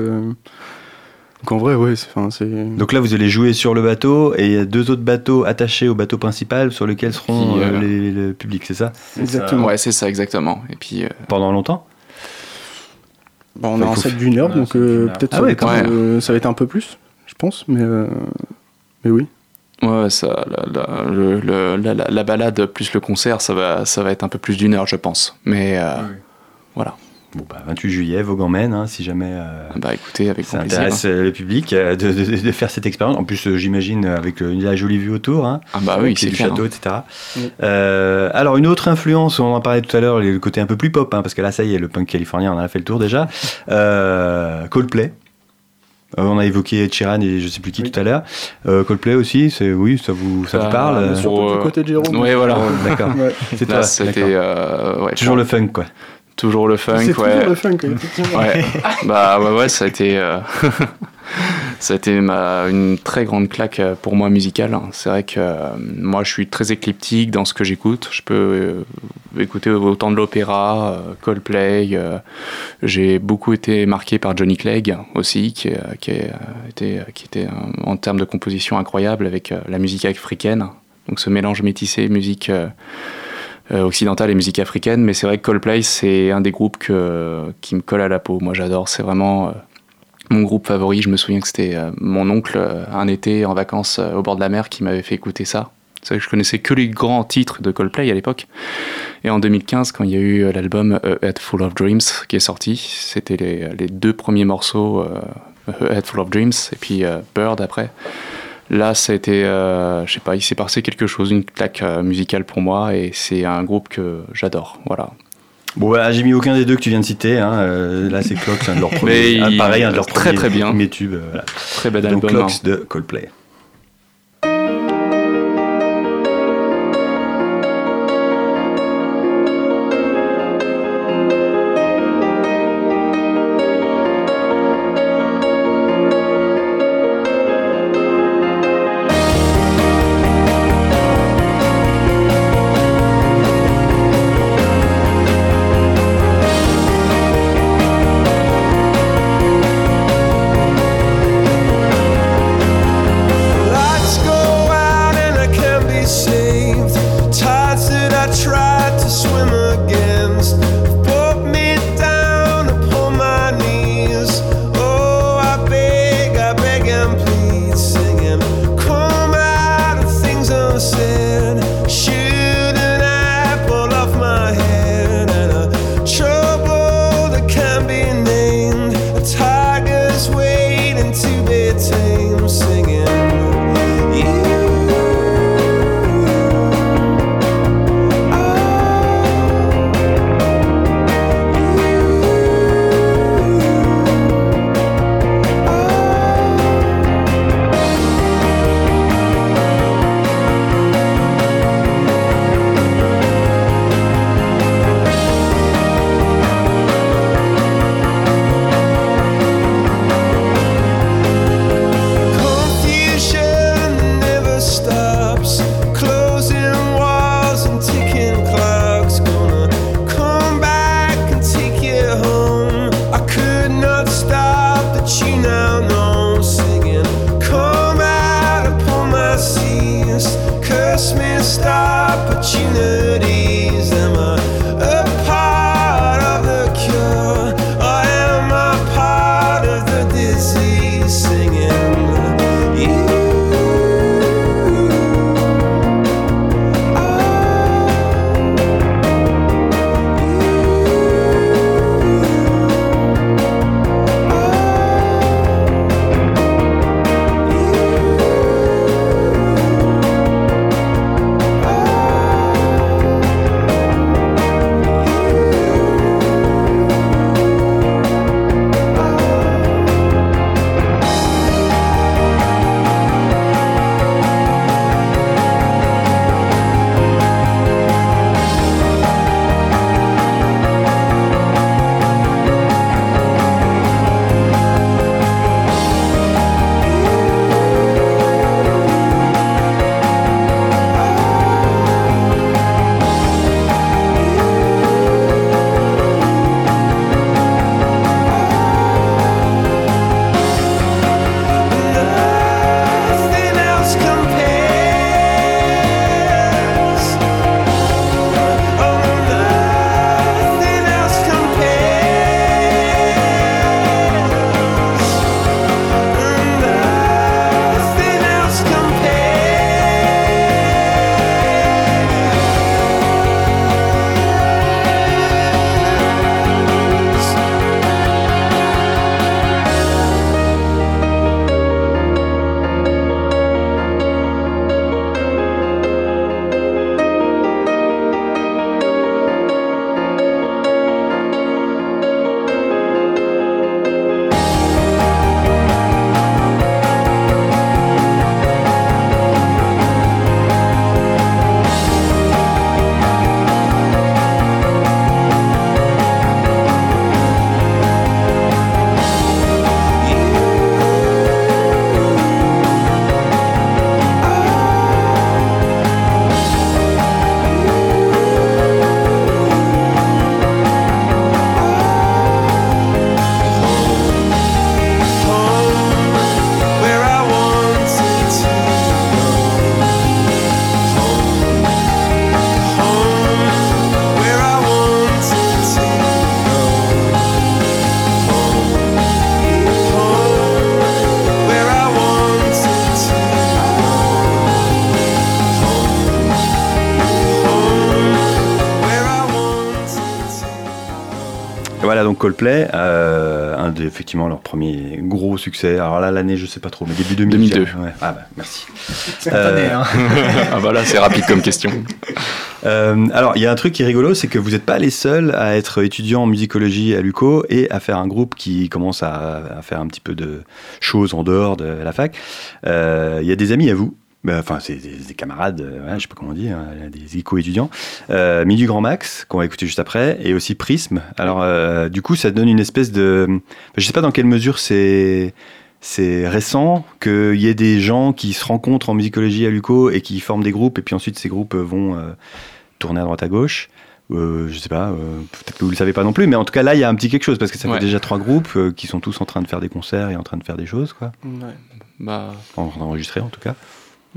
Donc en vrai, ouais, c'est. enfin, c'est- Donc là, vous allez jouer sur le bateau et il y a deux autres bateaux attachés au bateau principal sur lesquels seront euh, euh, les- le public, c'est ça? Exactement. Ouais, c'est ça, exactement. Et puis, euh, Pendant longtemps? Bah, on a un faut- set d'une heure, donc euh, peut-être Ah ça, ouais, va être, quand même. euh, ça va être un peu plus, je pense, mais, euh, mais oui. ouais, ça, la, la- le- le- la- la- la balade plus le concert, ça va, ça va être un peu plus d'une heure, je pense. Mais euh, voilà. Bon, bah, 28 juillet, Vaughan-Maine, hein, si jamais euh, Bah écoutez, avec ça plaisir. intéresse euh, le public euh, de, de- de faire cette expérience. En plus, euh, j'imagine avec euh, la jolie vue autour. Hein, Ah bah oui, c'est du clair. château, etc. Oui. Euh, alors, une autre influence, on en parlait tout à l'heure, le côté un peu plus pop, hein, parce que là, ça y est, le punk californien, on en a fait le tour déjà. *laughs* Euh, Coldplay. Euh, on a évoqué Sheeran et je sais plus qui Oui. tout à l'heure. Euh, Coldplay aussi, c'est oui, ça vous ça vous Ah, parle euh, Surtout euh, du côté de Jérôme. Ouais, voilà. oh, D'accord. Ouais. C'est Là, toi. c'était d'accord. euh, ouais, Toujours le funk, quoi. Toujours le funk, C'est ouais. toujours le funk. Ouais, *laughs* bah ouais, ouais, ça a été, euh, *laughs* ça a été ma, une très grande claque euh, pour moi musicale. C'est vrai que euh, moi je suis très éclectique dans ce que j'écoute. Je peux euh, écouter autant de l'opéra, euh, Coldplay. euh, J'ai beaucoup été marqué par Johnny Clegg aussi, qui, est- qui, est, été, qui était euh, en termes de composition incroyable avec euh, la musique africaine. Donc ce mélange métissé, musique occidentale et musique africaine. Mais c'est vrai que Coldplay, c'est un des groupes qui me colle à la peau. Moi, j'adore. C'est vraiment euh, mon groupe favori. Je me souviens que c'était euh, mon oncle, euh, un été en vacances euh, au bord de la mer, qui m'avait fait écouter ça. C'est vrai que je connaissais que les grands titres de Coldplay à l'époque. Et en 2015, quand il y a eu euh, l'album A Head Full of Dreams qui est sorti, c'était les, les deux premiers morceaux, euh, A Head Full of Dreams et puis euh, Bird après. Là, ça a été, euh, je sais pas, il s'est passé quelque chose, une claque euh, musicale pour moi, et c'est un groupe que j'adore. Voilà. Bon, bah, j'ai mis aucun des deux que tu viens de citer. Hein. euh, là, c'est Clocks, un de leurs *laughs* Mais premiers. ah, il- pareil, un de leurs très, premiers, très bien. tubes. voilà. Très bel album. hein. Clocks de Coldplay. Donc Coldplay, euh, un des, effectivement leur premier gros succès. Alors là, l'année, je sais pas trop, mais début 2000. 2002. Ouais. Ah bah, merci. Spontané, Euh, hein. *laughs* ah voilà, c'est rapide comme question. *laughs* Euh, alors, il y a un truc qui est rigolo, c'est que vous n'êtes pas les seuls à être étudiants en musicologie à l'UCO et à faire un groupe qui commence à, à faire un petit peu de choses en dehors de la fac. Euh, Il y a des amis à vous. Ben, Enfin, c'est des, des camarades, euh, ouais, je sais pas comment dire, hein, des éco-étudiants. Euh, Midi Grand Max, qu'on va écouter juste après, et aussi Prisme. Alors, euh, du coup, ça donne une espèce de. Je sais pas dans quelle mesure c'est c'est récent qu'il y ait des gens qui se rencontrent en musicologie à l'UCO et qui forment des groupes, et puis ensuite ces groupes vont euh, tourner à droite à gauche. Euh, je sais pas, euh, peut-être que vous le savez pas non plus, mais en tout cas là il y a un petit quelque chose parce que ça Ouais. fait déjà trois groupes euh, qui sont tous en train de faire des concerts et en train de faire des choses, quoi, Bah, en train d'enregistrer en tout cas.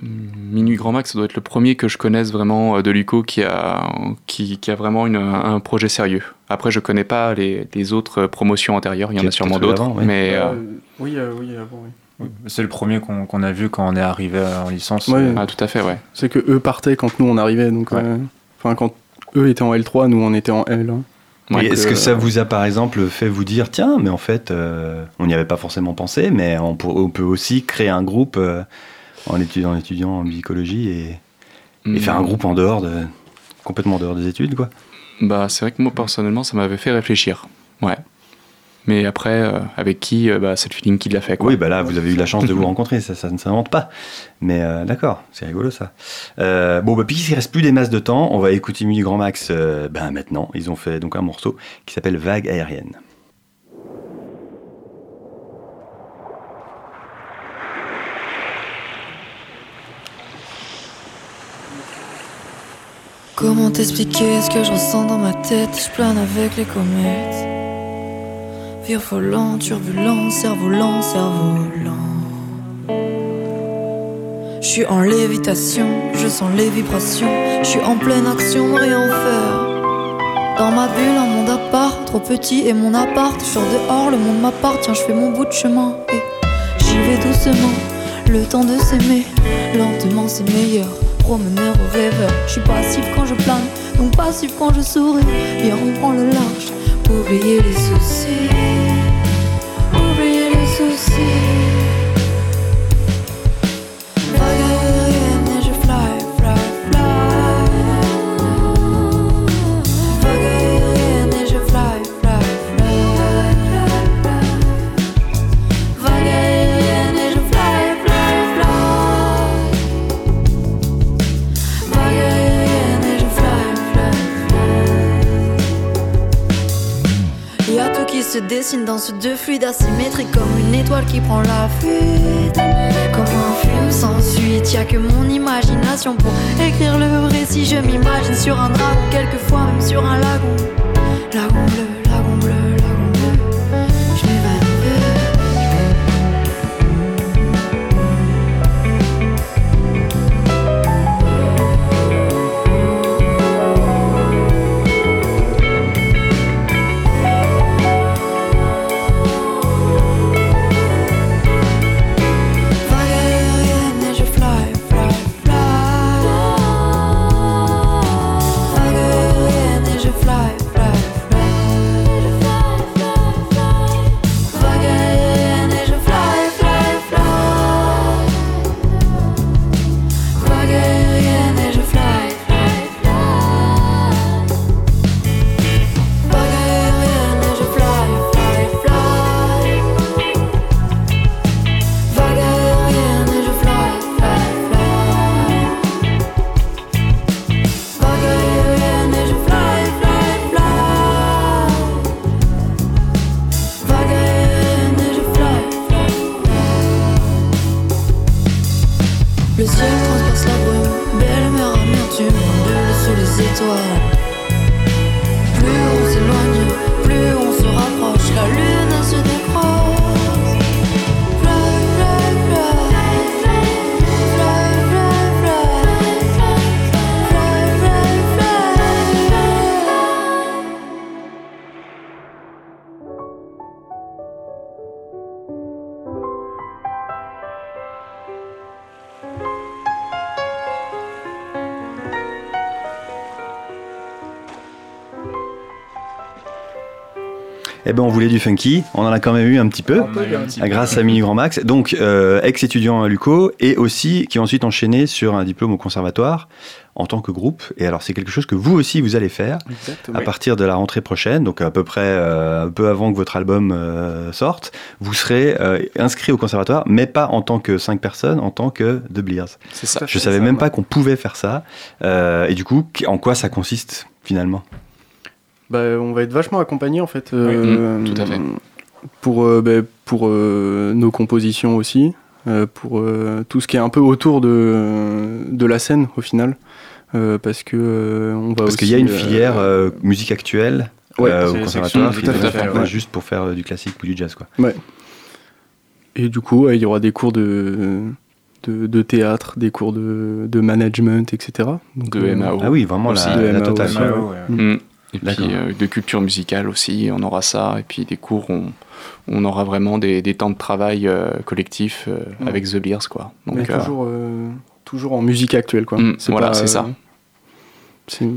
Minuit Grand Max, ça doit être le premier que je connaisse vraiment euh, de Luco qui a, qui, qui a vraiment une- un projet sérieux. Après, je connais pas les, les autres promotions antérieures, il y en a sûrement d'autres, oui. mais euh, oui, euh, oui, avant, oui. Oui, C'est le premier qu'on a vu quand on est arrivé en licence. Ouais. Ah, tout à fait, ouais. C'est que eux partaient quand nous on arrivait, donc. Ouais. euh, Enfin, quand eux étaient en L3, nous on était en L. Ouais, Est-ce que- que ça vous a par exemple fait vous dire tiens, mais en fait euh, on n'y avait pas forcément pensé, mais on, pour- on peut aussi créer un groupe euh, en, étudiant, en étudiant en musicologie et, et faire un groupe en dehors de complètement en dehors des études, quoi. Bah, c'est vrai que moi, personnellement, ça m'avait fait réfléchir. Ouais. Mais après, euh, avec qui euh, bah, C'est le feeling qui l'a fait, quoi. Oui, bah là, vous avez eu la chance de vous rencontrer, ça, ça ne s'invente pas. Mais euh, d'accord, c'est rigolo ça. Euh, bon, bah, puisqu'il ne reste plus des masses de temps, on va écouter Mini Grand Max ben, maintenant. Ils ont fait donc un morceau qui s'appelle Vague aérienne. Comment t'expliquer ce que je ressens dans ma tête? Je plane avec les comètes. Virevolant, turbulent, cerf-volant, cerf-volant. Je suis en lévitation, je sens les vibrations. Je suis en pleine action, rien faire. Dans ma bulle, un monde à part, trop petit et mon appart. Je dehors, le monde m'appartient, je fais mon bout de chemin. Et j'y vais doucement, le temps de s'aimer. Lentement, c'est meilleur. Promeneur rêveur, je suis passif quand je plane, donc passif quand je souris. Viens, on prend le large, oublier les soucis. Se dessine dans ce deux fluides asymétriques comme une étoile qui prend la fuite. Comme un film sans suite, y a que mon imagination pour écrire le récit. Je m'imagine sur un dragon, quelquefois même sur un lagon. Lagon bleu, ben, on voulait du funky. On en a quand même eu un petit peu. On a eu un petit peu. Grâce à Mini Grand Max. Donc, euh, ex-étudiant à l'UCO et aussi qui a ensuite enchaîné sur un diplôme au conservatoire en tant que groupe. Et alors, c'est quelque chose que vous aussi, vous allez faire Exactement. à partir de la rentrée prochaine, donc à peu près euh, un peu avant que votre album euh, sorte. Vous serez inscrit au conservatoire, mais pas en tant que cinq personnes, en tant que The Blears. C'est ça. Je savais ça, même ouais. pas qu'on pouvait faire ça. Et du coup, en quoi ça consiste finalement? Bah, on va être vachement accompagné en fait. euh, mmh, tout à fait. Pour, euh, bah, pour euh, nos compositions aussi, euh, pour euh, tout ce qui est un peu autour de, de la scène au final. Euh, parce que euh, on va Parce qu'il y a une filière euh, musique actuelle Ouais, euh, au conservatoire tout à fait, ouais. juste pour faire euh, du classique ou du jazz. Quoi. Et du coup, ouais, il y aura des cours de, de, de théâtre, des cours de, de management, etc. Donc, De euh, MAO. Ah oui, vraiment Aussi. la, la totale. ouais. Ouais, ouais. Mm. Mm. Et puis euh, de culture musicale aussi, on aura ça. Et puis des cours, on, on aura vraiment des, des temps de travail euh, collectifs euh, avec The Beers. Quoi. Donc, toujours, euh, toujours en musique actuelle, quoi. Mm, voilà, c'est ça. C'est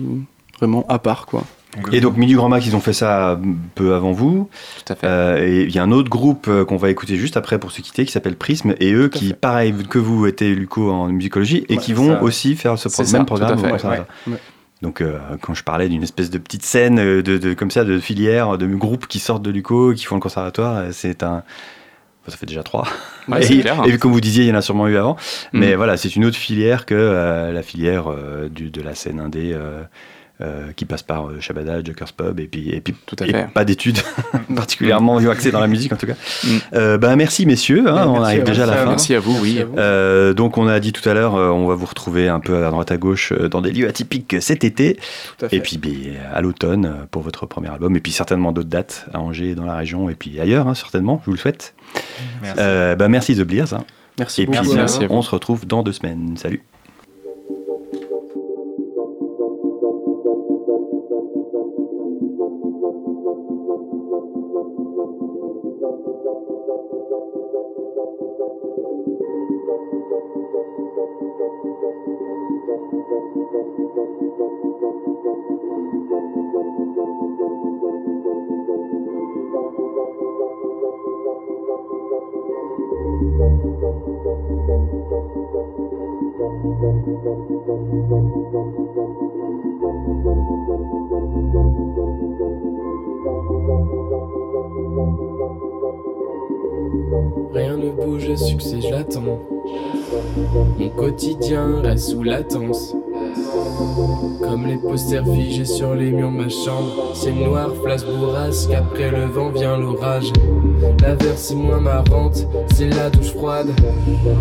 vraiment à part, quoi. Et donc, Mini Grand Max, ils ont fait ça un peu avant vous. tout à fait. Euh, et il y a un autre groupe qu'on va écouter juste après pour se quitter qui s'appelle Prism. Et eux, qui, fait. pareil que vous, étaient Luco en musicologie et Ouais, qui vont ça. aussi faire ce pro- C'est ça, même tout à programme. fait. au conservatoire. Ouais, ouais. Donc, euh, quand je parlais d'une espèce de petite scène euh, de, de- comme ça, de filières, de groupes qui sortent de Luco, qui font le conservatoire, euh, c'est un. ça fait déjà trois. Ouais, et, clair. et comme vous disiez, il y en a sûrement eu avant. Mais Mm. voilà, c'est une autre filière que euh, la filière euh, du, de la scène indé euh, qui passe par euh, Shabada, Joker's Pub et puis, et puis Tout à et fait. pas d'études *laughs* particulièrement axées dans la musique en tout cas. Mm. Euh, bah, merci messieurs, hein, on arrive déjà à la fin. Merci à vous, oui. Euh, donc on a dit tout à l'heure, euh, on va vous retrouver un peu à droite à gauche euh, dans des lieux atypiques cet été, Tout à fait. et puis ben, à l'automne euh, pour votre premier album, et puis certainement d'autres dates à Angers, dans la région, et puis ailleurs hein, certainement, je vous le souhaite. Merci. Euh, bah, merci The Blears, hein. Merci et puis. Merci à on se retrouve dans deux semaines. Salut. Quotidien reste sous latence. Comme les posters figés sur les murs de ma chambre. C'est noir, flash bourrasque, après le vent vient l'orage. La verse est moins marrante, c'est la douche froide.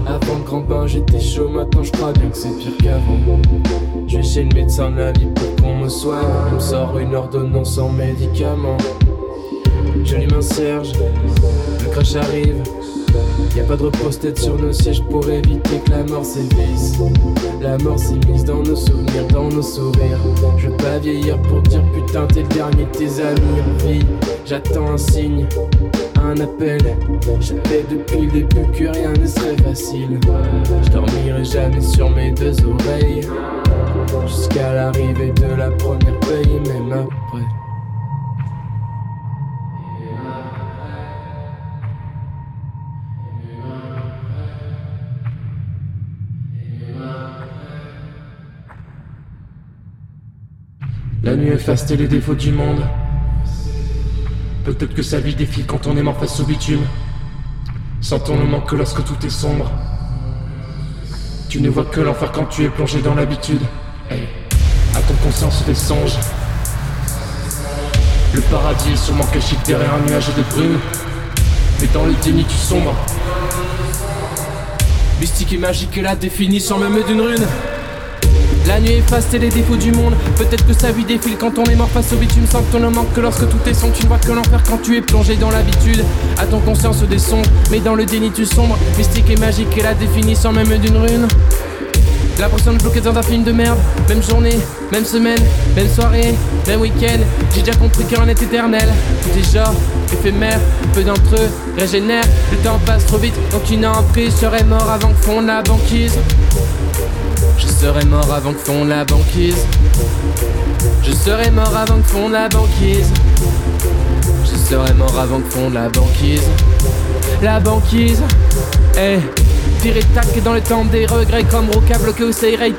Avant le grand bain, j'étais chaud, maintenant je crois bien que c'est pire qu'avant. Je vais chez le médecin de la pour qu'on me soigne. On me sort une ordonnance sans médicaments. J'allume un cierge, le crash arrive. Y a pas de repose-tête sur nos sièges pour éviter que la mort sévisse. La mort s'est mise dans nos souvenirs, dans nos sourires. Je veux pas vieillir pour dire putain t'es le dernier de tes amis en vie. J'attends un signe, un appel. J'avais depuis le début que rien ne serait facile. Je dormirai jamais sur mes deux oreilles. Jusqu'à l'arrivée de la première paye même après. Efface les défauts du monde. Peut-être que sa vie défile quand on est mort face au bitume. Sentons le manque que lorsque tout est sombre. Tu ne vois que l'enfer quand tu es plongé dans l'habitude. Hey. À ton conscience des songes. Le paradis est sûrement caché derrière un nuage de brume. Mais dans le déni tu sombres. Mystique et magique est la définition même d'une rune. La nuit efface les défauts du monde. Peut-être que sa vie défile quand on est mort face au bitume. Sans que ton ne manque que lorsque tout est sombre. Tu ne vois que l'enfer quand tu es plongé dans l'habitude. À ton conscience des songes, mais dans le déni tu sombres. Mystique et magique est la définition même d'une rune. L'impression de bloquer dans un film de merde. Même journée, même semaine, même soirée, même week-end. J'ai déjà compris qu'un est éternel. Tout est éphémère. Peu d'entre eux régénèrent. Le temps passe trop vite, donc une emprise serait mort avant que la banquise. Je serais mort avant que fonde la banquise. Je serais mort avant que fonde la banquise. Je serais mort avant que fonde la banquise. La banquise, eh. Tiré tac dans le temps des regrets comme Roca bloqué au Seirai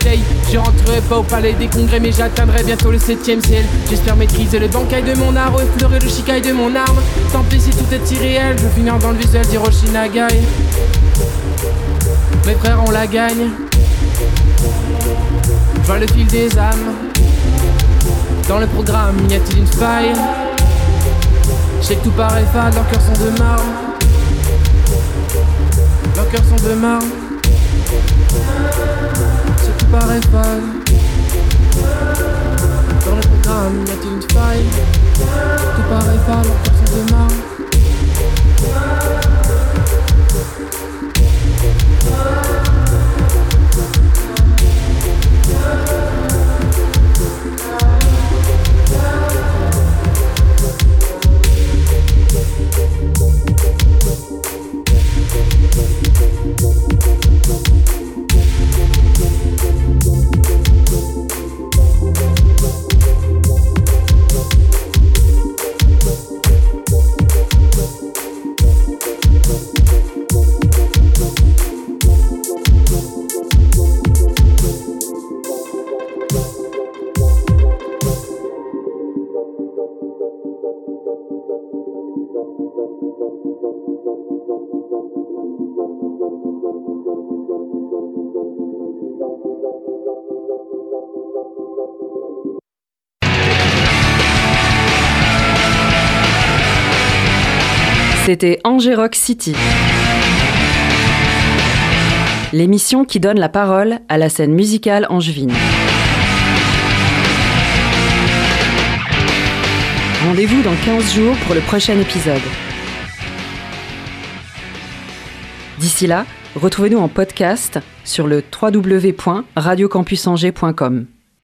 Je rentrerai pas au palais des congrès mais j'atteindrai bientôt le septième ciel J'espère maîtriser le bancail de mon art, effleurer le chicaille de mon arme Tant pis si tout est irréel, je vais finir dans le visuel d'Hiroshi Nagai Mes frères on la gagne Je vois le fil des âmes Dans le programme, y a-t-il une faille? Je sais que tout paraît fade, leurs cœurs sont de marbre leurs cœurs sont de marbre. Ce qui paraît fade. Dans le programme, y a-t-il une faille? Tout paraît fade, leurs cœurs sont de marbre. C'était City. L'émission qui donne la parole à la scène musicale angevine. Rendez-vous dans 15 jours pour le prochain épisode. D'ici là, retrouvez-nous en podcast sur le www.radiocampusangers.com.